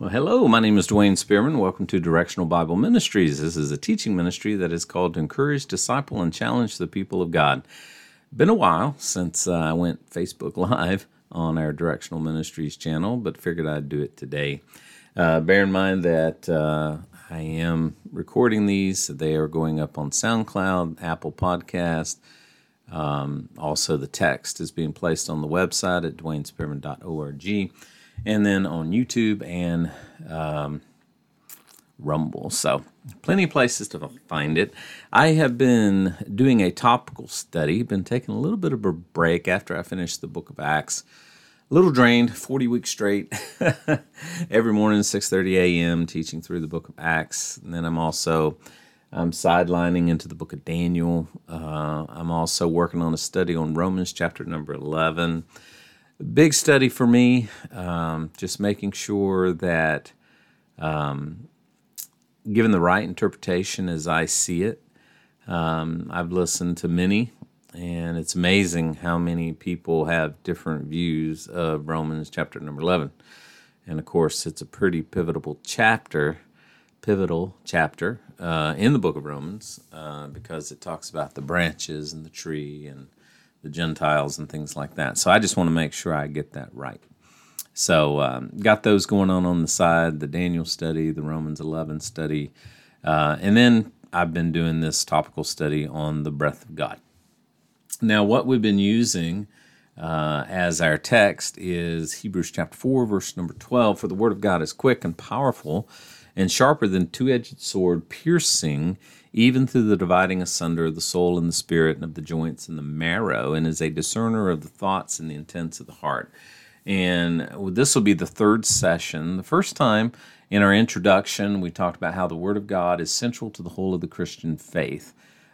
Well, hello, my name is Dwayne Spearman. Welcome to Directional Bible Ministries. This is a teaching ministry that is called to encourage, disciple, and challenge the people of God. Been a while since uh, I went Facebook Live on our Directional Ministries channel, but figured I'd do it today. Uh, bear in mind that uh, I am recording these. They are going up on SoundCloud, Apple Podcast. Um, also, the text is being placed on the website at dwaynespearman.org and then on YouTube and um, Rumble. So, plenty of places to find it. I have been doing a topical study, been taking a little bit of a break after I finished the book of Acts. A little drained, 40 weeks straight, every morning, 6.30 a.m., teaching through the book of Acts. And then I'm also I'm sidelining into the book of Daniel. Uh, I'm also working on a study on Romans chapter number 11 big study for me, um, just making sure that um, given the right interpretation as I see it. Um, I've listened to many, and it's amazing how many people have different views of Romans chapter number 11. And of course, it's a pretty pivotal chapter, pivotal chapter uh, in the book of Romans uh, because it talks about the branches and the tree and the Gentiles and things like that. So I just want to make sure I get that right. So um, got those going on on the side, the Daniel study, the Romans 11 study, uh, and then I've been doing this topical study on the breath of God. Now, what we've been using uh, as our text is Hebrews chapter 4, verse number 12. For the word of God is quick and powerful and sharper than two edged sword, piercing even through the dividing asunder of the soul and the spirit and of the joints and the marrow, and is a discerner of the thoughts and the intents of the heart. And this will be the third session. The first time in our introduction, we talked about how the Word of God is central to the whole of the Christian faith.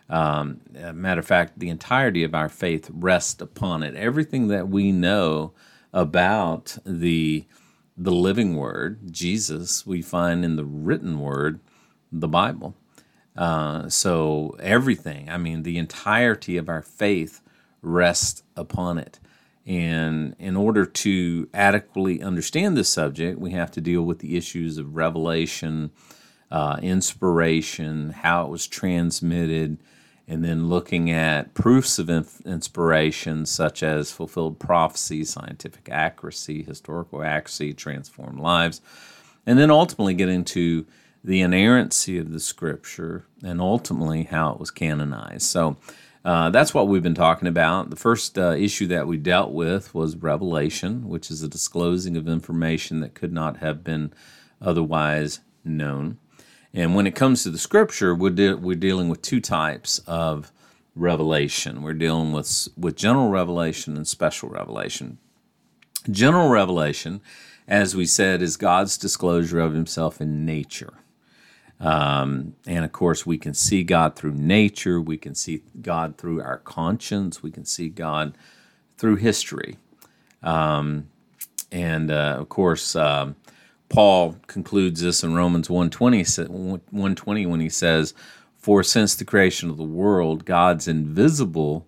Um, matter of fact, the entirety of our faith rests upon it. Everything that we know about the the living word, Jesus, we find in the written word, the Bible. Uh, so everything, I mean, the entirety of our faith rests upon it. And in order to adequately understand this subject, we have to deal with the issues of revelation, uh, inspiration, how it was transmitted, and then looking at proofs of inspiration such as fulfilled prophecy, scientific accuracy, historical accuracy, transformed lives, and then ultimately get into the inerrancy of the scripture and ultimately how it was canonized. So uh, that's what we've been talking about. The first uh, issue that we dealt with was revelation, which is a disclosing of information that could not have been otherwise known. And when it comes to the scripture, we're, de- we're dealing with two types of revelation. We're dealing with, with general revelation and special revelation. General revelation, as we said, is God's disclosure of himself in nature. Um, and of course, we can see God through nature, we can see God through our conscience, we can see God through history. Um, and uh, of course, um, Paul concludes this in Romans 120, 120 when he says, For since the creation of the world, God's invisible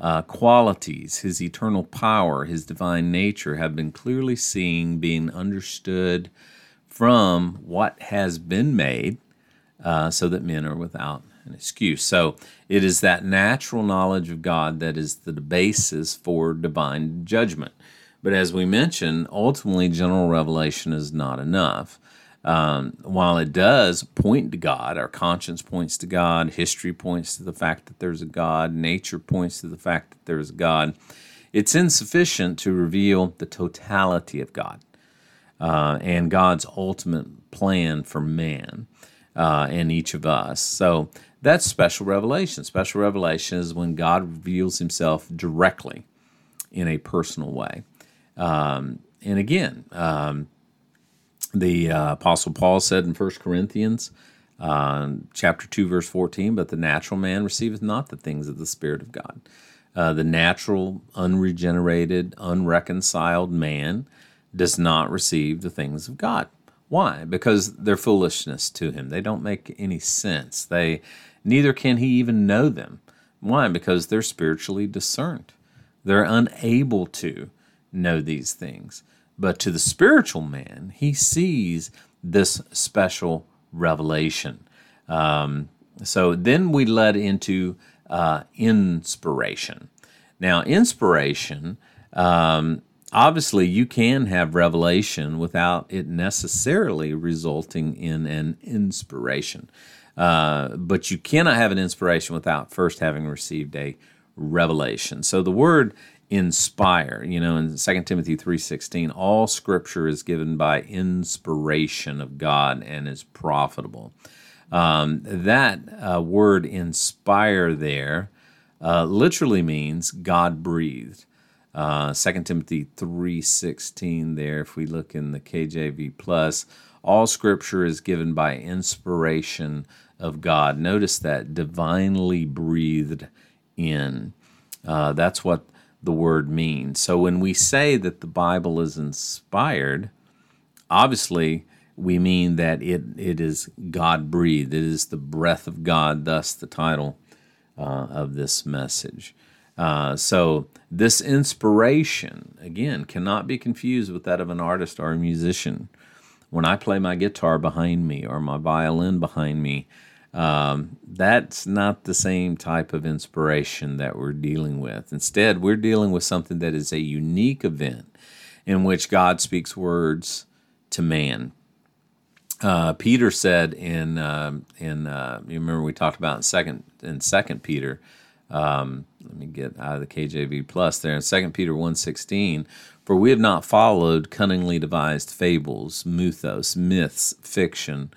uh, qualities, his eternal power, his divine nature have been clearly seen, being understood from what has been made, uh, so that men are without an excuse. So it is that natural knowledge of God that is the basis for divine judgment. But as we mentioned, ultimately, general revelation is not enough. Um, while it does point to God, our conscience points to God, history points to the fact that there's a God, nature points to the fact that there's a God, it's insufficient to reveal the totality of God uh, and God's ultimate plan for man uh, and each of us. So that's special revelation. Special revelation is when God reveals himself directly in a personal way. Um, and again, um, the uh, Apostle Paul said in 1 Corinthians uh, chapter 2, verse 14, but the natural man receiveth not the things of the Spirit of God. Uh, the natural, unregenerated, unreconciled man does not receive the things of God. Why? Because they're foolishness to him. They don't make any sense. They neither can he even know them. Why? Because they're spiritually discerned. They're unable to know these things. But to the spiritual man, he sees this special revelation. Um, so then we led into uh, inspiration. Now, inspiration, um, obviously, you can have revelation without it necessarily resulting in an inspiration. Uh, but you cannot have an inspiration without first having received a revelation. So the word inspire, you know, in 2 Timothy 3:16, all scripture is given by inspiration of God and is profitable. Um, that uh, word inspire there uh, literally means God breathed. Uh, 2 Timothy 3:16 there if we look in the KJV plus all scripture is given by inspiration of God. Notice that divinely breathed in. Uh, that's what the word means. So when we say that the Bible is inspired, obviously we mean that it, it is God breathed. It is the breath of God, thus the title uh, of this message. Uh, so, this inspiration, again, cannot be confused with that of an artist or a musician. When I play my guitar behind me or my violin behind me, um, that's not the same type of inspiration that we're dealing with. Instead, we're dealing with something that is a unique event in which God speaks words to man. Uh, Peter said in uh, in uh, you remember we talked about in second in Second Peter. Um, let me get out of the KJV plus there in Second Peter one sixteen. For we have not followed cunningly devised fables, mythos, myths, fiction,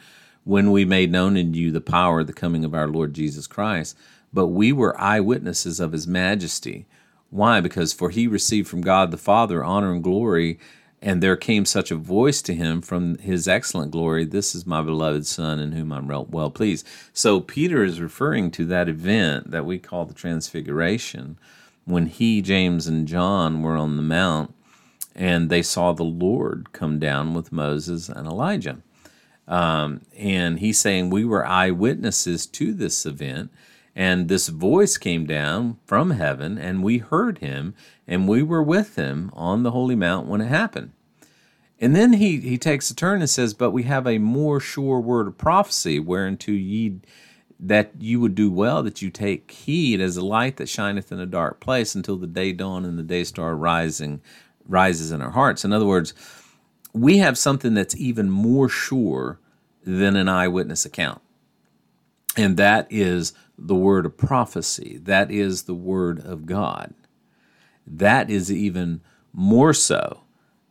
when we made known unto you the power of the coming of our Lord Jesus Christ, but we were eyewitnesses of his majesty. Why? Because for he received from God the Father honor and glory and there came such a voice to him from his excellent glory This is my beloved Son, in whom I'm well pleased. So Peter is referring to that event that we call the Transfiguration, when he, James, and John were on the Mount and they saw the Lord come down with Moses and Elijah. Um, and he's saying we were eyewitnesses to this event. And this voice came down from heaven, and we heard him, and we were with him on the Holy Mount when it happened. And then he, he takes a turn and says, But we have a more sure word of prophecy, whereunto ye that you would do well that you take heed as a light that shineth in a dark place until the day dawn and the day star rising rises in our hearts. In other words, we have something that's even more sure than an eyewitness account. And that is the word of prophecy. That is the word of God. That is even more so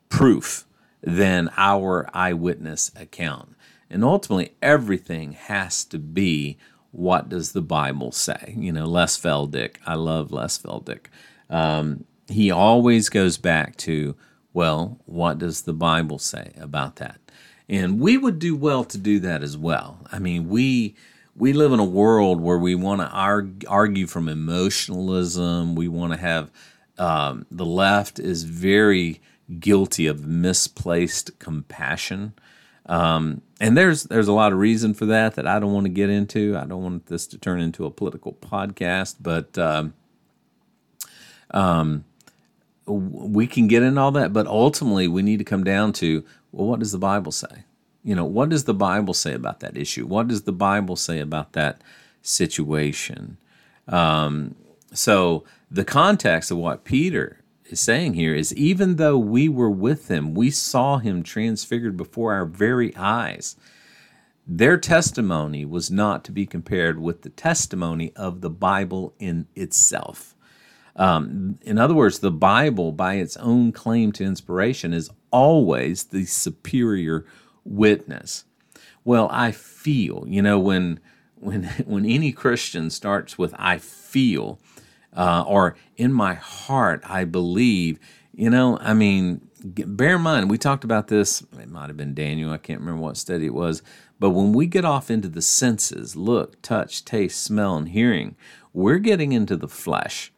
proof than our eyewitness account. And ultimately, everything has to be what does the Bible say? You know, Les Feldick, I love Les Feldick. Um, he always goes back to, well, what does the Bible say about that? And we would do well to do that as well. I mean, we we live in a world where we want to argue, from emotionalism. We want to have um, the left is very guilty of misplaced compassion. Um, and there's there's a lot of reason for that that I don't want to get into. I don't want this to turn into a political podcast, but um, um, we can get into all that. But ultimately, we need to come down to well, what does the Bible say? You know, what does the Bible say about that issue? What does the Bible say about that situation? Um, so, the context of what Peter is saying here is even though we were with him, we saw him transfigured before our very eyes. Their testimony was not to be compared with the testimony of the Bible in itself. Um, in other words, the Bible, by its own claim to inspiration, is always the superior witness. Well, I feel, you know, when when when any Christian starts with "I feel," uh, or "in my heart I believe," you know, I mean, bear in mind we talked about this. It might have been Daniel. I can't remember what study it was. But when we get off into the senses, look, touch, taste, smell, and hearing, we're getting into the flesh.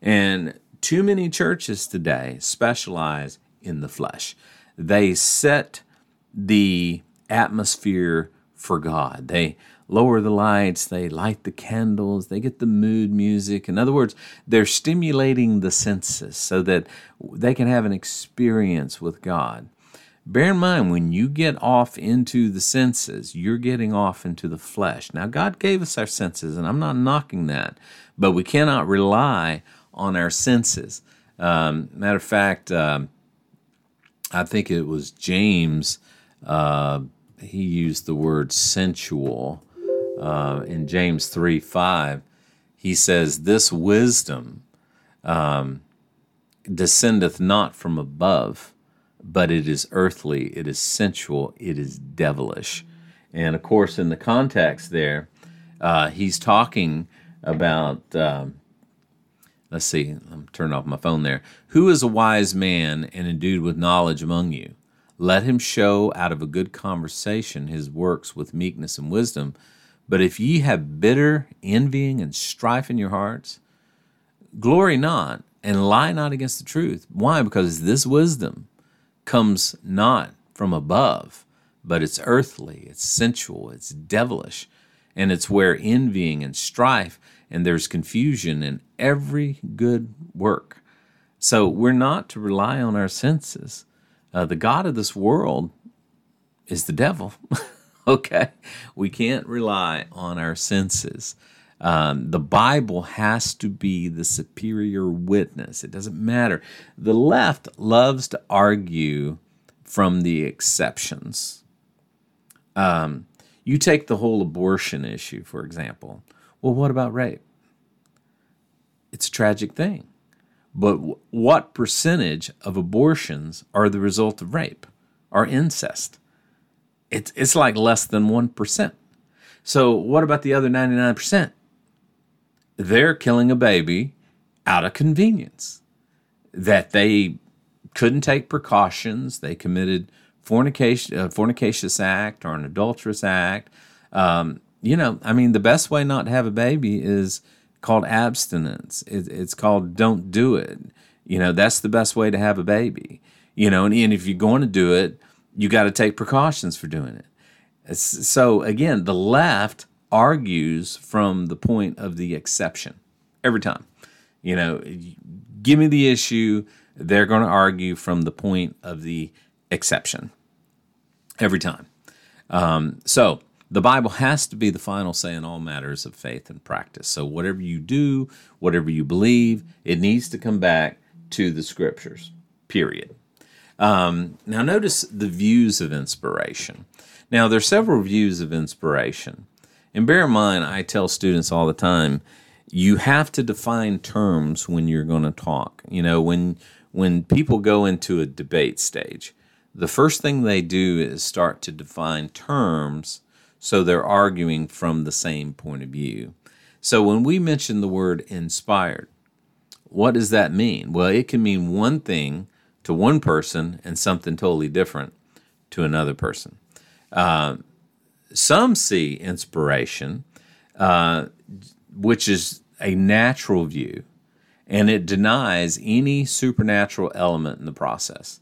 And too many churches today specialize in the flesh. They set the atmosphere for God. They lower the lights, they light the candles, they get the mood music. In other words, they're stimulating the senses so that they can have an experience with God. Bear in mind, when you get off into the senses, you're getting off into the flesh. Now, God gave us our senses, and I'm not knocking that, but we cannot rely on our senses. Um, matter of fact, um, I think it was James, uh, he used the word sensual uh, in James 3 5. He says, This wisdom um, descendeth not from above but it is earthly, it is sensual, it is devilish. And of course, in the context there, uh, he's talking about, um, let's see, I'm turning off my phone there. Who is a wise man and endued with knowledge among you? Let him show out of a good conversation his works with meekness and wisdom. But if ye have bitter envying and strife in your hearts, glory not and lie not against the truth. Why? Because this wisdom comes not from above, but it's earthly, it's sensual, it's devilish, and it's where envying and strife and there's confusion in every good work. So we're not to rely on our senses. Uh, the God of this world is the devil. okay? We can't rely on our senses. Um, the Bible has to be the superior witness. It doesn't matter. The left loves to argue from the exceptions. Um, you take the whole abortion issue, for example. Well, what about rape? It's a tragic thing. But what percentage of abortions are the result of rape or incest? It's, it's like less than 1%. So, what about the other 99%? they're killing a baby out of convenience that they couldn't take precautions. They committed fornication, a fornicacious act or an adulterous act. Um, you know, I mean, the best way not to have a baby is called abstinence. It, it's called don't do it. You know, that's the best way to have a baby. You know, and, and if you're going to do it, you got to take precautions for doing it. So again, the left argues from the point of the exception every time. You know, give me the issue, they're going to argue from the point of the exception every time. Um, so the Bible has to be the final say in all matters of faith and practice. So whatever you do, whatever you believe, it needs to come back to the scriptures, period. Um, now, notice the views of inspiration. Now, there are several views of inspiration. And bear in mind, I tell students all the time, you have to define terms when you're going to talk. You know, when when people go into a debate stage, the first thing they do is start to define terms so they're arguing from the same point of view. So when we mention the word inspired, what does that mean? Well, it can mean one thing to one person and something totally different to another person. Uh, some see inspiration, uh, which is a natural view, and it denies any supernatural element in the process.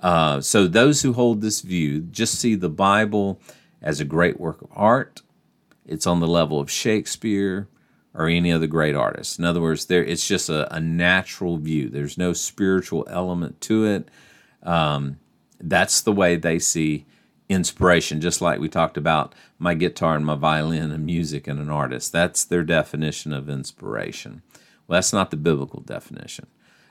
Uh, so those who hold this view just see the Bible as a great work of art. It's on the level of Shakespeare or any other great artist. In other words, there it's just a, a natural view. There's no spiritual element to it. Um, that's the way they see inspiration, just like we talked about my guitar and my violin and music and an artist. That's their definition of inspiration. Well, that's not the biblical definition.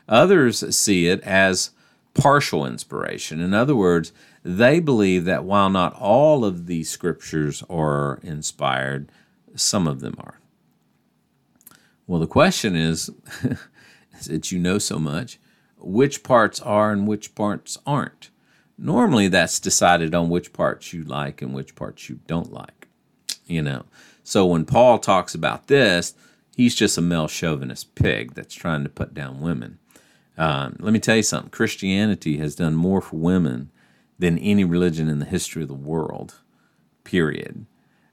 Others see it as partial inspiration. In other words, they believe that while not all of the scriptures are inspired, some of them are. Well, the question is, since you know so much, which parts are and which parts aren't? Normally, that's decided on which parts you like and which parts you don't like. You know, so when Paul talks about this, he's just a male chauvinist pig that's trying to put down women. Um, let me tell you something Christianity has done more for women than any religion in the history of the world, period.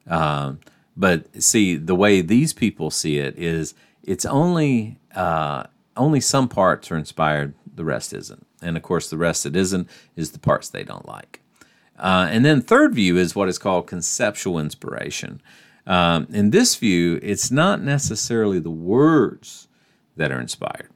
Um, but see, the way these people see it is it's only uh, only some parts are inspired, the rest isn't. And of course, the rest that isn't is the parts they don't like. Uh, and then third view is what is called conceptual inspiration. Um, in this view, it's not necessarily the words that are inspired,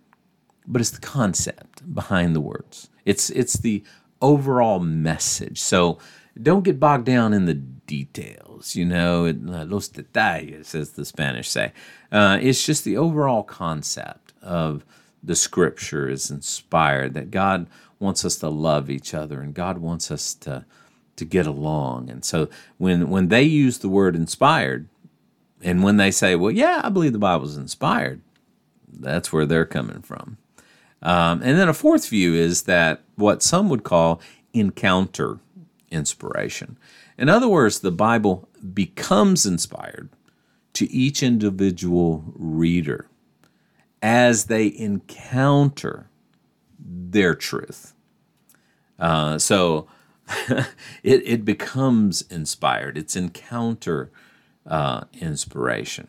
but it's the concept behind the words. It's it's the overall message. So don't get bogged down in the details. You know, los detalles, as the Spanish say. Uh, it's just the overall concept of the Scripture is inspired. That God wants us to love each other, and God wants us to to get along. And so when when they use the word inspired, and when they say, "Well, yeah, I believe the Bible is inspired," that's where they're coming from. Um, and then a fourth view is that what some would call encounter inspiration. In other words, the Bible becomes inspired to each individual reader as they encounter their truth. Uh, so it, it becomes inspired, it's encounter uh, inspiration.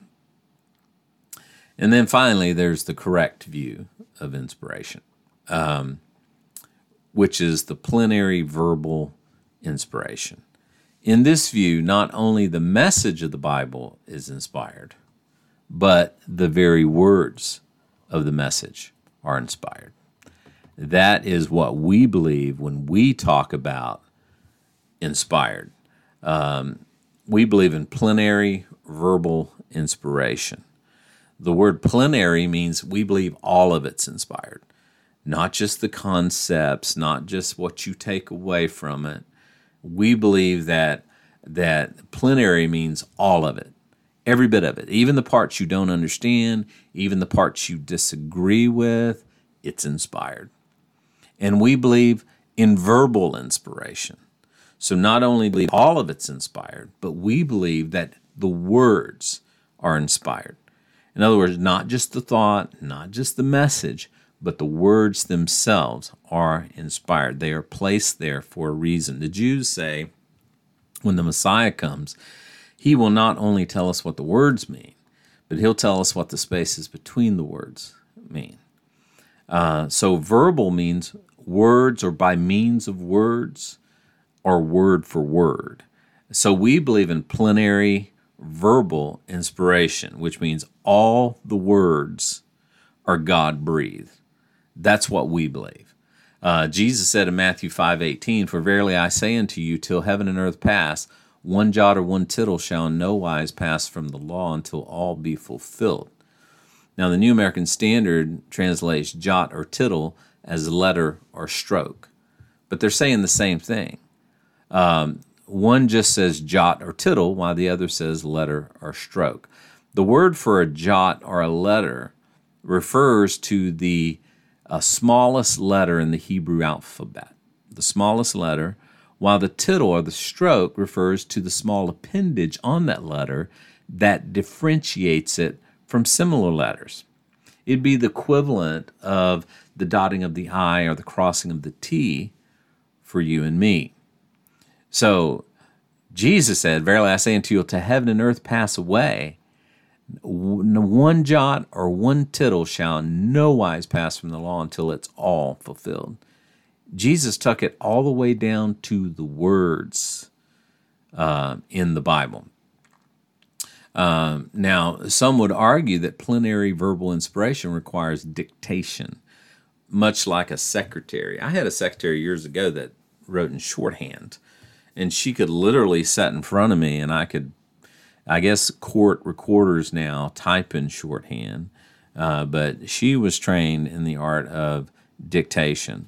And then finally, there's the correct view of inspiration, um, which is the plenary verbal inspiration. In this view, not only the message of the Bible is inspired, but the very words of the message are inspired. That is what we believe when we talk about inspired. Um, we believe in plenary verbal inspiration. The word plenary means we believe all of it's inspired, not just the concepts, not just what you take away from it. We believe that that plenary means all of it, every bit of it, even the parts you don't understand, even the parts you disagree with, it's inspired. And we believe in verbal inspiration. So not only believe all of it's inspired, but we believe that the words are inspired. In other words, not just the thought, not just the message, but the words themselves are inspired. They are placed there for a reason. The Jews say when the Messiah comes, he will not only tell us what the words mean, but he'll tell us what the spaces between the words mean. Uh, so verbal means words or by means of words or word for word. So we believe in plenary verbal inspiration, which means all the words are God breathed. That's what we believe. Uh, Jesus said in Matthew 5:18, "For verily I say unto you, till heaven and earth pass, one jot or one tittle shall in no wise pass from the law until all be fulfilled." Now, the New American Standard translates jot or tittle as letter or stroke, but they're saying the same thing. Um, one just says jot or tittle, while the other says letter or stroke. The word for a jot or a letter refers to the uh, smallest letter in the Hebrew alphabet, the smallest letter, while the tittle or the stroke refers to the small appendage on that letter that differentiates it from similar letters. It'd be the equivalent of the dotting of the I or the crossing of the T for you and me. So Jesus said, Verily I say unto you, till heaven and earth pass away, one jot or one tittle shall no wise pass from the law until it's all fulfilled. Jesus took it all the way down to the words uh, in the Bible. Um, now, some would argue that plenary verbal inspiration requires dictation, much like a secretary. I had a secretary years ago that wrote in shorthand and she could literally sit in front of me and I could, I guess court recorders now type in shorthand, uh, but she was trained in the art of dictation.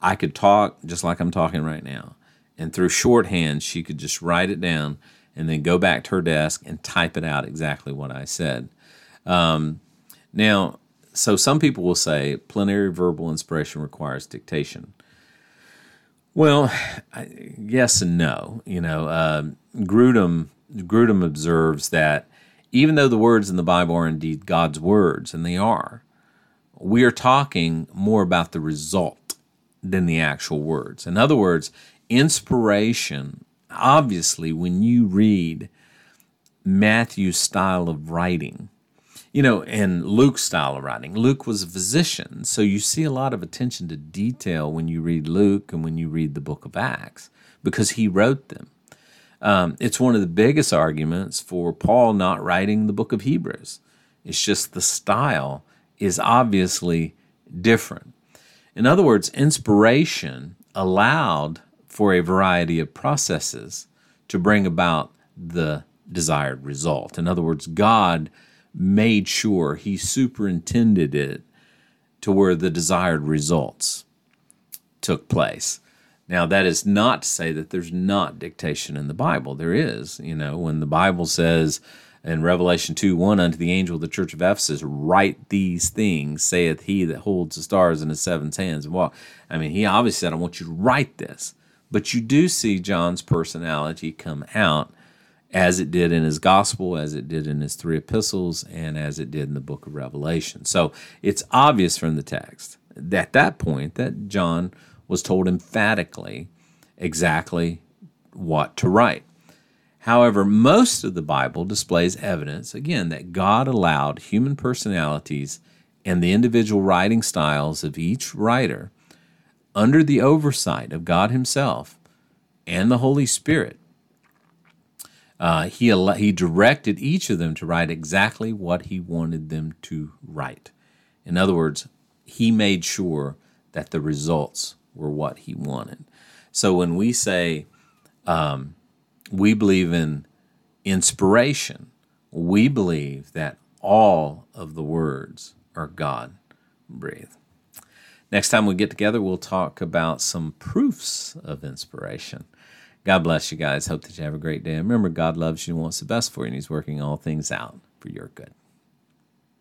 I could talk just like I'm talking right now, and through shorthand, she could just write it down and then go back to her desk and type it out exactly what I said. Um, now, so some people will say plenary verbal inspiration requires dictation. Well, yes and no. You know, uh, Grudem Grudem observes that even though the words in the Bible are indeed God's words, and they are, we are talking more about the result than the actual words. In other words, inspiration, obviously, when you read Matthew's style of writing, you know, in Luke's style of writing. Luke was a physician, so you see a lot of attention to detail when you read Luke and when you read the book of Acts because he wrote them. Um, it's one of the biggest arguments for Paul not writing the book of Hebrews. It's just the style is obviously different. In other words, inspiration allowed for a variety of processes to bring about the desired result. In other words, God made sure he superintended it to where the desired results took place. Now, that is not to say that there's not dictation in the Bible. There is. You know, when the Bible says in Revelation 2 1, unto the angel of the church of Ephesus, write these things, saith he that holds the stars in his seven hands. Well, I mean, he obviously said, I want you to write this. But you do see John's personality come out as it did in his gospel, as it did in his three epistles, and as it did in the book of Revelation. So it's obvious from the text at that point that John was told emphatically exactly what to write. However, most of the Bible displays evidence, again, that God allowed human personalities and the individual writing styles of each writer under the oversight of God Himself and the Holy Spirit uh, he, he directed each of them to write exactly what he wanted them to write. In other words, he made sure that the results were what he wanted. So when we say um, we believe in inspiration, we believe that all of the words are God breathed. Next time we get together, we'll talk about some proofs of inspiration. God bless you guys. Hope that you have a great day. remember, God loves you and wants the best for you, and He's working all things out for your good.